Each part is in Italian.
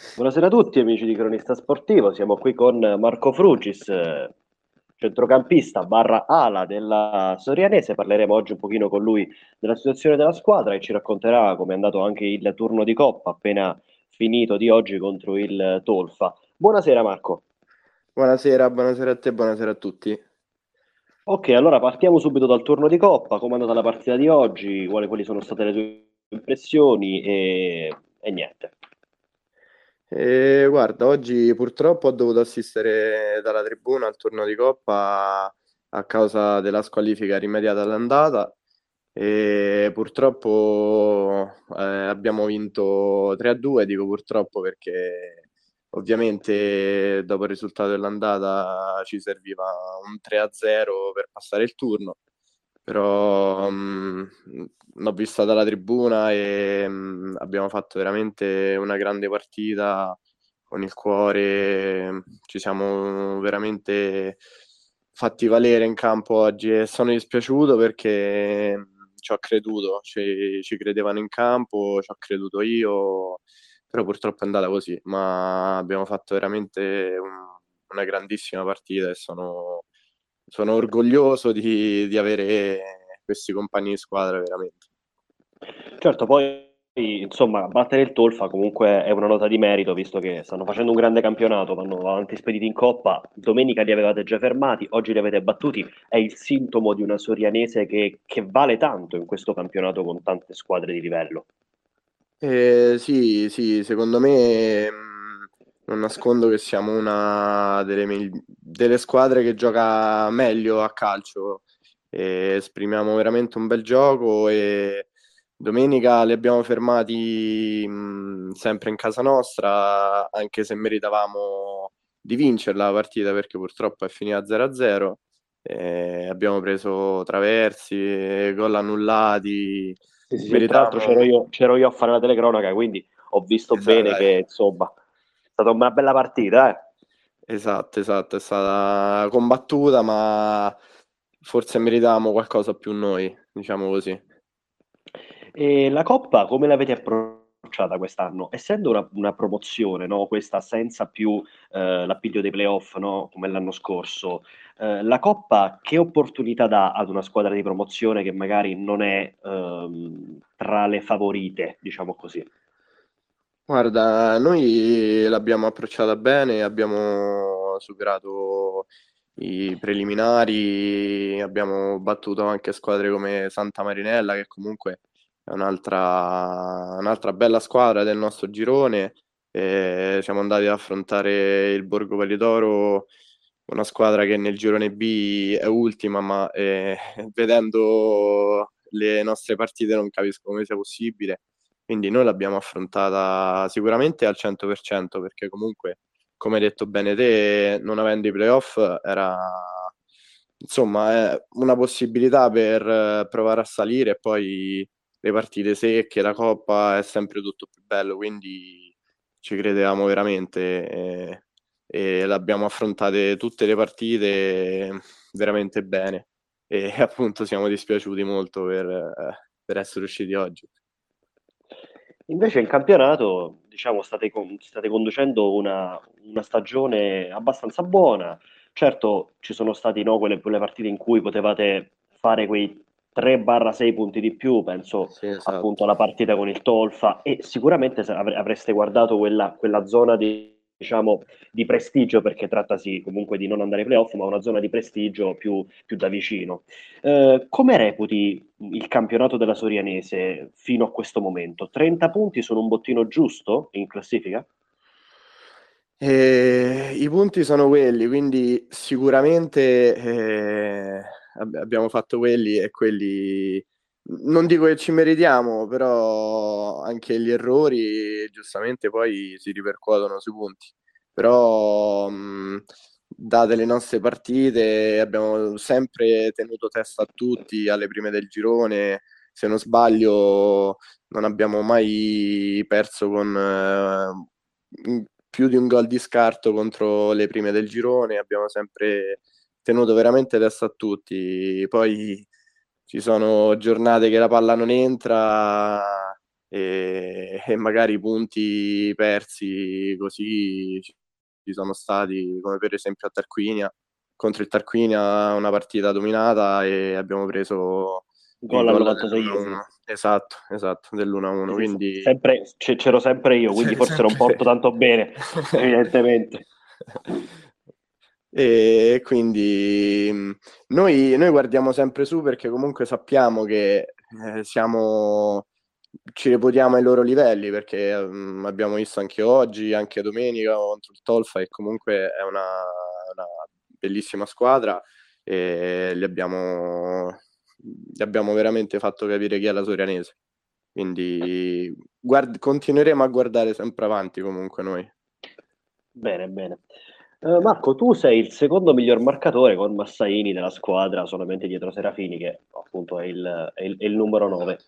Buonasera a tutti amici di Cronista Sportivo, siamo qui con Marco Frugis, centrocampista barra ala della Sorianese, parleremo oggi un pochino con lui della situazione della squadra e ci racconterà come è andato anche il turno di Coppa appena finito di oggi contro il Tolfa. Buonasera Marco. Buonasera, buonasera a te, buonasera a tutti. Ok, allora partiamo subito dal turno di Coppa, come è andata la partita di oggi, quali, quali sono state le tue impressioni e, e niente. E guarda, oggi purtroppo ho dovuto assistere dalla tribuna al turno di Coppa a causa della squalifica rimediata all'andata e purtroppo eh, abbiamo vinto 3-2, dico purtroppo perché ovviamente dopo il risultato dell'andata ci serviva un 3-0 per passare il turno però mm, l'ho vista dalla tribuna e mm, abbiamo fatto veramente una grande partita con il cuore, ci siamo veramente fatti valere in campo oggi e sono dispiaciuto perché mm, ci ho creduto, ci, ci credevano in campo, ci ho creduto io, però purtroppo è andata così, ma abbiamo fatto veramente un, una grandissima partita e sono sono orgoglioso di, di avere questi compagni di squadra veramente. Certo, poi insomma, battere il Tolfa comunque è una nota di merito, visto che stanno facendo un grande campionato, vanno avanti spediti in Coppa. Domenica li avevate già fermati, oggi li avete battuti. È il sintomo di una Sorianese che, che vale tanto in questo campionato con tante squadre di livello. Eh, sì, sì, secondo me non nascondo che siamo una delle, delle squadre che gioca meglio a calcio. Esprimiamo veramente un bel gioco e domenica li abbiamo fermati mh, sempre in casa nostra, anche se meritavamo di vincerla la partita perché purtroppo è finita 0-0. E abbiamo preso traversi, gol annullati. Sì, sì, meritavamo... Tra l'altro c'ero io, c'ero io, a fare la telecronaca, quindi ho visto esatto, bene che insomma stata una bella partita, eh. Esatto, esatto, è stata combattuta, ma forse meritavamo qualcosa più noi, diciamo così. E la Coppa come l'avete approcciata quest'anno? Essendo una, una promozione, no? questa senza più eh, l'appiglio dei playoff, no? come l'anno scorso, eh, la Coppa che opportunità dà ad una squadra di promozione che magari non è ehm, tra le favorite, diciamo così? Guarda, noi l'abbiamo approcciata bene, abbiamo superato i preliminari, abbiamo battuto anche squadre come Santa Marinella, che comunque è un'altra, un'altra bella squadra del nostro girone. E siamo andati ad affrontare il Borgo Pallitoro, una squadra che nel girone B è ultima, ma eh, vedendo le nostre partite non capisco come sia possibile quindi noi l'abbiamo affrontata sicuramente al 100% perché comunque, come hai detto bene te, non avendo i playoff era insomma una possibilità per provare a salire e poi le partite secche, la coppa è sempre tutto più bello, quindi ci credevamo veramente e, e l'abbiamo affrontate tutte le partite veramente bene e appunto siamo dispiaciuti molto per, per essere usciti oggi. Invece in campionato, diciamo, state, con- state conducendo una, una stagione abbastanza buona. Certo, ci sono stati no, quelle, quelle partite in cui potevate fare quei 3-6 punti di più, penso Sì, esatto. appunto alla partita con il Tolfa e sicuramente avreste guardato quella, quella zona di diciamo, di prestigio, perché trattasi comunque di non andare ai playoff, ma una zona di prestigio più, più da vicino. Eh, come reputi il campionato della Sorianese fino a questo momento? 30 punti sono un bottino giusto in classifica? Eh, I punti sono quelli, quindi sicuramente eh, abbiamo fatto quelli e quelli non dico che ci meritiamo, però anche gli errori giustamente poi si ripercuotono sui punti. Però mh, date le nostre partite abbiamo sempre tenuto testa a tutti alle prime del girone. Se non sbaglio, non abbiamo mai perso con eh, più di un gol di scarto contro le prime del girone. Abbiamo sempre tenuto veramente testa a tutti. Poi ci sono giornate che la palla non entra e, e magari punti persi così ci sono stati, come per esempio a Tarquinia, contro il Tarquinia una partita dominata e abbiamo preso gol al 96 esatto, esatto, dell'1-1 quindi... sempre, c'ero sempre io quindi forse sempre... non porto tanto bene evidentemente. E quindi noi, noi, guardiamo sempre su perché comunque sappiamo che eh, siamo ci reputiamo ai loro livelli perché um, abbiamo visto anche oggi, anche domenica contro il Tolfa e comunque è una, una bellissima squadra e li abbiamo, gli abbiamo veramente fatto capire chi è la Sorianese. Quindi guard- continueremo a guardare sempre avanti comunque noi. Bene, bene. Uh, Marco, tu sei il secondo miglior marcatore con Massaini della squadra, solamente dietro Serafini, che appunto è il, è il, è il numero 9.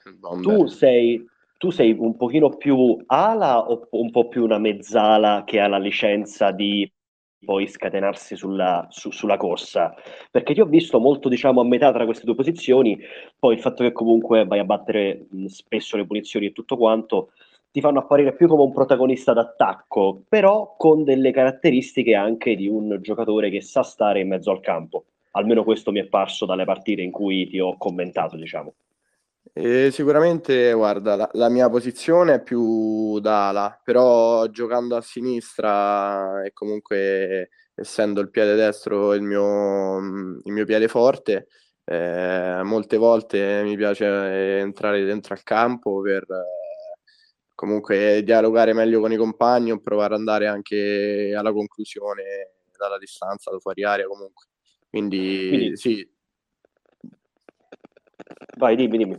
Tu sei, tu sei, un pochino più ala o un po' più una mezzala che ha la licenza di poi scatenarsi sulla, su, sulla corsa, perché ti ho visto molto diciamo a metà tra queste due posizioni, poi il fatto che comunque vai a battere mh, spesso le punizioni e tutto quanto ti fanno apparire più come un protagonista d'attacco, però con delle caratteristiche anche di un giocatore che sa stare in mezzo al campo. Almeno questo mi è parso dalle partite in cui ti ho commentato, diciamo. Eh, sicuramente, guarda, la, la, mia posizione è più d'ala, però giocando a sinistra e comunque essendo il piede destro il mio, il mio piede forte, eh, molte volte mi piace entrare dentro al campo per comunque dialogare meglio con i compagni o provare ad andare anche alla conclusione dalla distanza, da fuori aria comunque. Quindi, Quindi sì, Vai, dimmi, dimmi.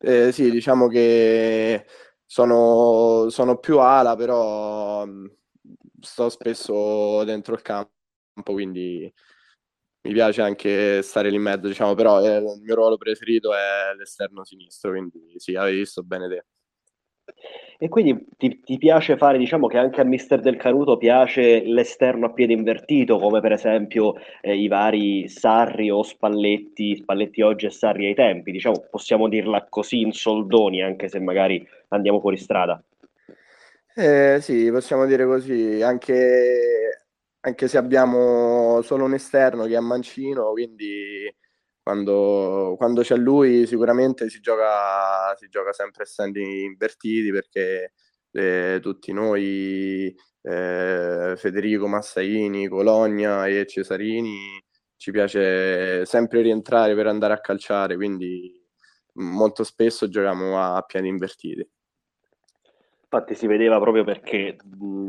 Eh, sì, diciamo che sono, sono più ala, però mm, sto spesso dentro il campo, quindi mi piace anche stare lì in mezzo, diciamo, però eh, il mio ruolo preferito è l'esterno sinistro, quindi sì, avevi visto bene te. E quindi ti, ti, piace fare, diciamo che anche a Mister Del Caruto piace l'esterno a piede invertito, come per esempio eh, i vari Sarri o Spalletti, Spalletti oggi e Sarri ai tempi, diciamo, possiamo dirla così in soldoni, anche se magari andiamo fuori strada. Eh, sì, possiamo dire così, anche, anche se abbiamo solo un esterno che è Mancino, quindi quando, quando c'è lui sicuramente si gioca, si gioca sempre stendi invertiti perché eh, tutti noi, eh, Federico Massaini, Cologna e Cesarini, ci piace sempre rientrare per andare a calciare, quindi molto spesso giochiamo a piedi invertiti. Infatti si vedeva proprio perché,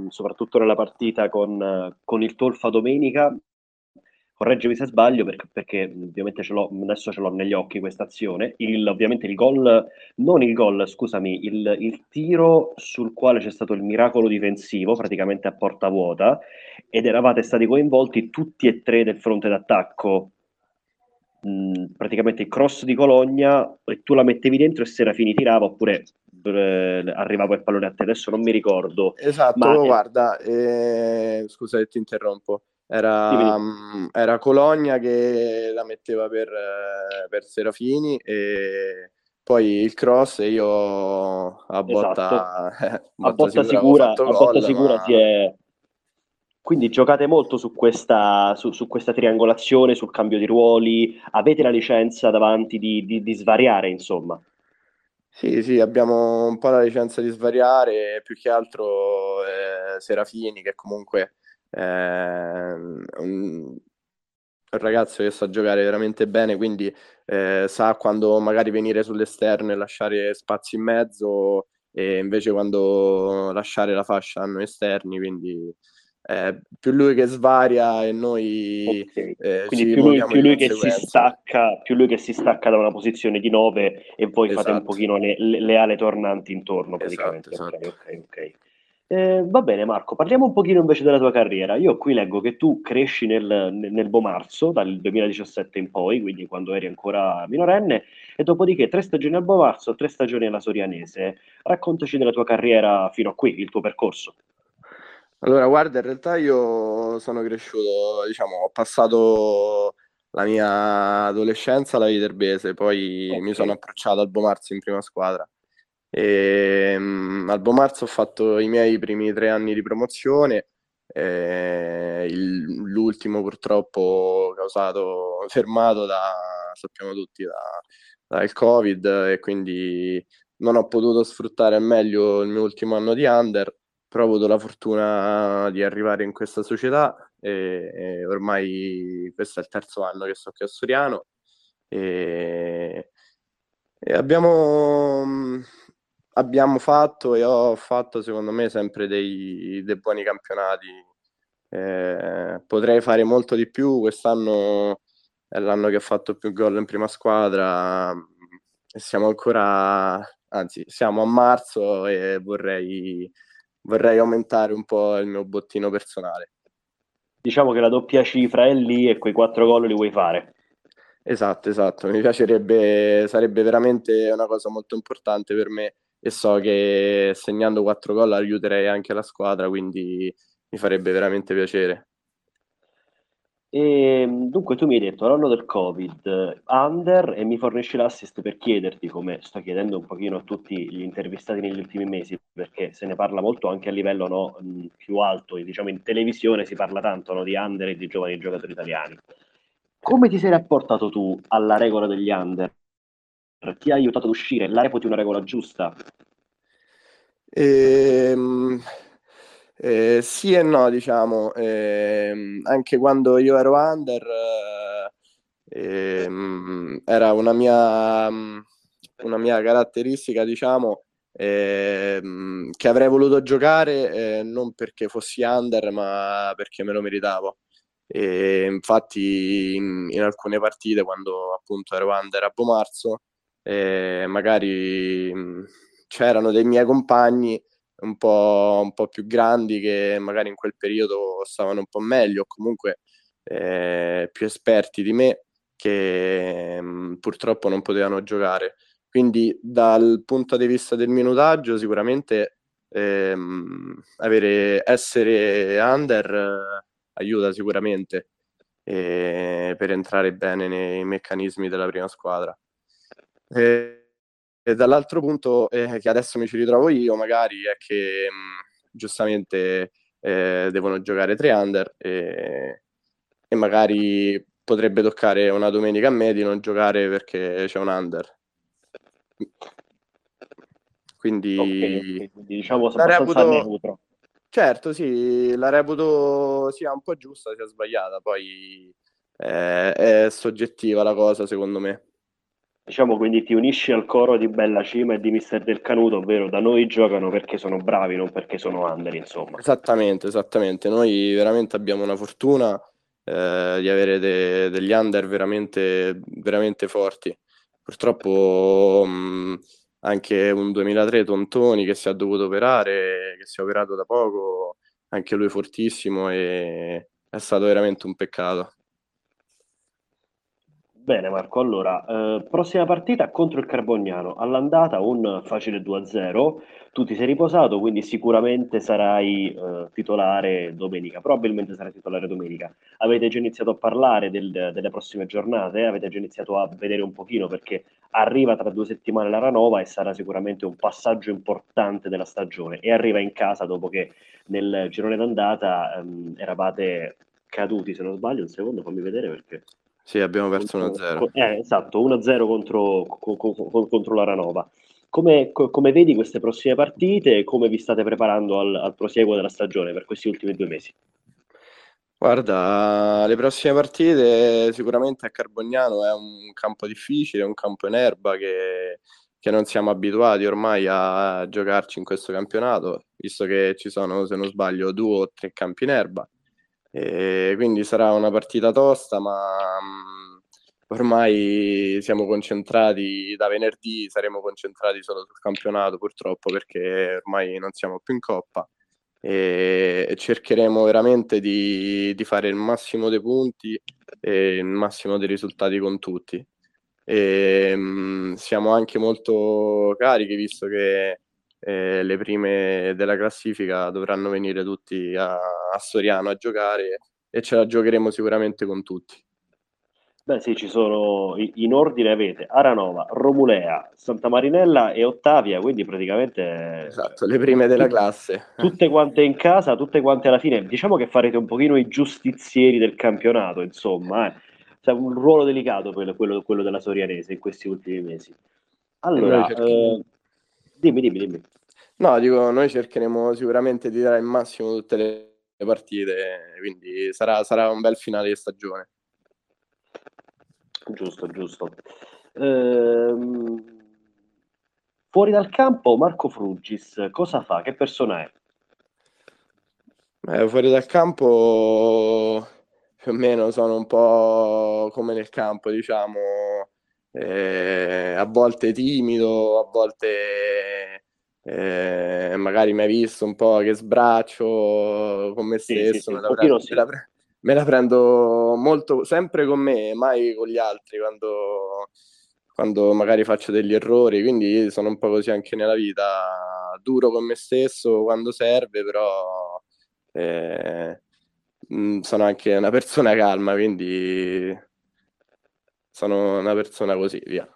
soprattutto nella partita con, con il Tolfa domenica, correggimi se sbaglio perché, perché ovviamente ce l'ho, adesso ce l'ho negli occhi questa azione, il, ovviamente il gol, non il gol, scusami, il, il, tiro sul quale c'è stato il miracolo difensivo, praticamente a porta vuota, ed eravate stati coinvolti tutti e tre del fronte d'attacco, mh, praticamente il cross di Cologna, e tu la mettevi dentro e Serafini tirava, oppure eh, arrivava il pallone a te, adesso non mi ricordo. Esatto, ma, guarda, eh, scusa se ti interrompo era, um, era, Cologna che la metteva per, eh, per, Serafini e poi il cross e io a botta, esatto. botta, a botta sicura, a botta gol, sicura ma... si è... Quindi giocate molto su questa, su, su questa, triangolazione, sul cambio di ruoli, avete la licenza davanti di, di, di svariare, insomma. Sì, sì, abbiamo un po' la licenza di svariare, più che altro eh, Serafini che comunque un, ragazzo che sa giocare veramente bene, quindi eh, sa quando magari venire sull'esterno e lasciare spazi in mezzo e invece quando lasciare la fascia hanno esterni, quindi eh, più lui che svaria e noi okay. eh, quindi più lui, più lui che si stacca più lui che si stacca da una posizione di 9 e voi esatto. fate un esatto. pochino le, le, le ale tornanti intorno praticamente esatto, esatto. Okay, okay, eh, va bene Marco, parliamo un pochino invece della tua carriera. Io qui leggo che tu cresci nel, nel Bomarzo dal 2017 in poi, quindi quando eri ancora minorenne, e dopodiché tre stagioni al Bomarzo, tre stagioni alla Sorianese. Raccontaci della tua carriera fino a qui, il tuo percorso. Allora, guarda, in realtà io sono cresciuto, diciamo, ho passato la mia adolescenza alla Viterbese, poi okay. mi sono approcciato al Bomarzo in prima squadra E, um, al Bomarzo ho fatto i miei primi tre anni di promozione, eh, il, l'ultimo purtroppo causato, fermato da, sappiamo tutti, da, dal Covid e quindi non ho potuto sfruttare al meglio il mio ultimo anno di under, però ho avuto la fortuna di arrivare in questa società e, e ormai questo è il terzo anno che sto qui a Soriano e, e abbiamo, abbiamo fatto e ho fatto secondo me sempre dei, dei buoni campionati. Eh, potrei fare molto di più, quest'anno è l'anno che ho fatto più gol in prima squadra e siamo ancora, anzi siamo a marzo e vorrei, vorrei aumentare un po' il mio bottino personale. Diciamo che la doppia cifra è lì e quei quattro gol li vuoi fare. Esatto, esatto, mi piacerebbe, sarebbe veramente una cosa molto importante per me e so che segnando quattro gol aiuterei anche la squadra, quindi mi farebbe veramente piacere. E, dunque tu mi hai detto l'anno del Covid, under, e mi fornisci l'assist per chiederti, come sto chiedendo un pochino a tutti gli intervistati negli ultimi mesi, perché se ne parla molto anche a livello no, più alto, diciamo in televisione si parla tanto no, di under e di giovani giocatori italiani. Come ti sei rapportato tu alla regola degli under? Ti ha aiutato ad uscire? La reputi una regola giusta? Ehm, eh, sì e no, diciamo. Eh, anche quando io ero under, eh, era una mia, una mia caratteristica, diciamo, ehm, che avrei voluto giocare eh, non perché fossi under, ma perché me lo meritavo. E infatti in, in, alcune partite quando appunto ero under a Bomarzo eh, magari mh, c'erano dei miei compagni un po', un po', più grandi che magari in quel periodo stavano un po' meglio o comunque eh, più esperti di me che mh, purtroppo non potevano giocare quindi dal punto di vista del minutaggio sicuramente ehm, avere, essere under aiuta sicuramente eh, per entrare bene nei meccanismi della prima squadra. E, e dall'altro punto eh, che adesso mi ci ritrovo io magari è che mh, giustamente eh, devono giocare tre under e, e magari potrebbe toccare una domenica a me di non giocare perché c'è un under. Quindi, okay. Quindi diciamo la reputo, neutro. Certo, sì, la reputo sia un po' giusta, sia sbagliata, poi eh, è soggettiva la cosa, secondo me. Diciamo quindi ti unisci al coro di Bella Cima e di Mister del Canuto, ovvero da noi giocano perché sono bravi, non perché sono under, insomma. Esattamente, esattamente. Noi veramente abbiamo una fortuna eh, di avere de- degli under veramente, veramente forti. Purtroppo mh, anche un 2003 Tontoni che si è dovuto operare, che si è operato da poco, anche lui fortissimo e è stato veramente un peccato. Bene Marco, allora, eh, prossima partita contro il Carbognano, all'andata un facile 2-0, tu ti sei riposato, quindi sicuramente sarai eh, titolare domenica, probabilmente sarai titolare domenica. Avete già iniziato a parlare del, delle prossime giornate, avete già iniziato a vedere un pochino perché arriva tra due settimane la Ranova e sarà sicuramente un passaggio importante della stagione. E arriva in casa dopo che nel girone d'andata ehm, eravate caduti, se non sbaglio, un secondo, fammi vedere perché... Sì, abbiamo perso 1-0. Eh, esatto, 1-0 contro, contro, contro la Ranova. Come, come, vedi queste prossime partite e come vi state preparando al, al, prosieguo della stagione per questi ultimi due mesi? Guarda, le prossime partite sicuramente a Carbognano è un campo difficile, un campo in erba che, che non siamo abituati ormai a giocarci in questo campionato, visto che ci sono, se non sbaglio, due o tre campi in erba. E quindi sarà una partita tosta, ma mm, ormai siamo concentrati da venerdì, saremo concentrati solo sul campionato purtroppo perché ormai non siamo più in coppa e cercheremo veramente di, di fare il massimo dei punti e il massimo dei risultati con tutti. E, mh, siamo anche molto carichi visto che eh, le prime della classifica dovranno venire tutti a, a Soriano a giocare e ce la giocheremo sicuramente con tutti. Beh sì, ci sono in ordine avete Aranova, Romulea, Santa Marinella e Ottavia, quindi praticamente esatto, le prime della classe. Tutte quante in casa, tutte quante alla fine. Diciamo che farete un pochino i giustizieri del campionato, insomma, eh. Cioè, un ruolo delicato quello, quello, quello, della Sorianese in questi ultimi mesi. Allora, eh, dimmi, dimmi, dimmi. No, dico, noi cercheremo sicuramente di dare il massimo tutte le partite, quindi sarà, sarà un bel finale di stagione. Giusto, giusto. Ehm, fuori dal campo, Marco Fruggis, cosa fa? Che persona è? Eh, fuori dal campo più o meno sono un po' come nel campo, diciamo, eh, a volte timido, a volte eh, magari mi hai visto un po' che sbraccio con me stesso, sì, sì, me, la prendo, me, la pre- me, la prendo molto, sempre con me, mai con gli altri quando, quando magari faccio degli errori, quindi sono un po' così anche nella vita, duro con me stesso quando serve, però eh, mm, sono anche una persona calma, quindi sono una persona così, via.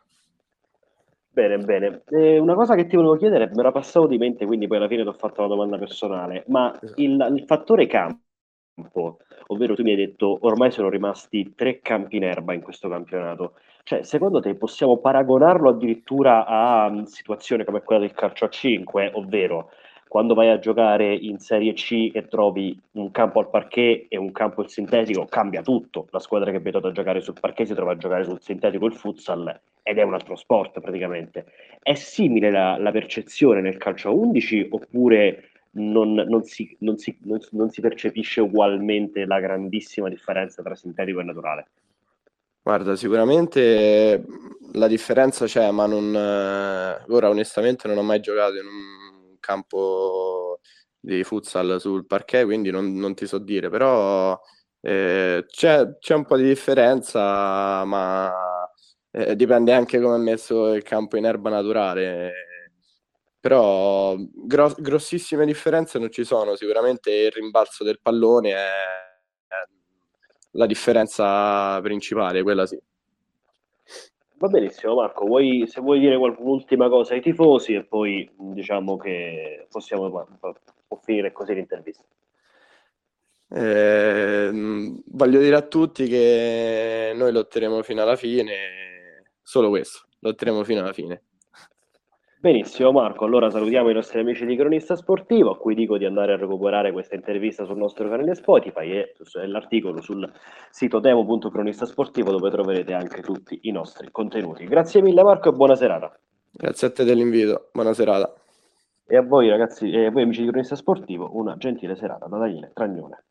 Bene, bene. Eh, una cosa che ti volevo chiedere, me la passavo di mente, quindi poi alla fine ti ho fatto una domanda personale, ma esatto. il, il, fattore campo, ovvero tu mi hai detto ormai sono rimasti tre campi in erba in questo campionato, cioè secondo te possiamo paragonarlo addirittura a um, situazioni come quella del calcio a 5, ovvero quando vai a giocare in Serie C e trovi un campo al parquet e un campo al sintetico, cambia tutto. La squadra che è abituata a giocare sul parquet si trova a giocare sul sintetico il futsal ed è un altro sport praticamente. È simile la, la percezione nel calcio a 11 oppure non, non, si, non, si, non, si, percepisce ugualmente la grandissima differenza tra sintetico e naturale? Guarda, sicuramente la differenza c'è, ma non, eh, ora onestamente non ho mai giocato in un campo di futsal sul parquet, quindi non, non ti so dire, però eh, c'è, c'è, un po' di differenza, ma eh, dipende anche come è messo il campo in erba naturale. Però gro- grossissime differenze non ci sono, sicuramente il rimbalzo del pallone è, è la differenza principale, quella sì. Va benissimo Marco, vuoi, se vuoi dire un'ultima cosa ai tifosi e poi diciamo che possiamo finire così l'intervista. Eh, voglio dire a tutti che noi lotteremo fino alla fine, solo questo, lotteremo fino alla fine. Benissimo Marco, allora salutiamo i nostri amici di Cronista Sportivo a cui dico di andare a recuperare questa intervista sul nostro canale Spotify e l'articolo sul sito demo.cronistasportivo dove troverete anche tutti i nostri contenuti. Grazie mille Marco e buona serata. Grazie a te dell'invito, buona serata. E a voi ragazzi e a voi amici di Cronista Sportivo una gentile serata da Daniele Tragnone.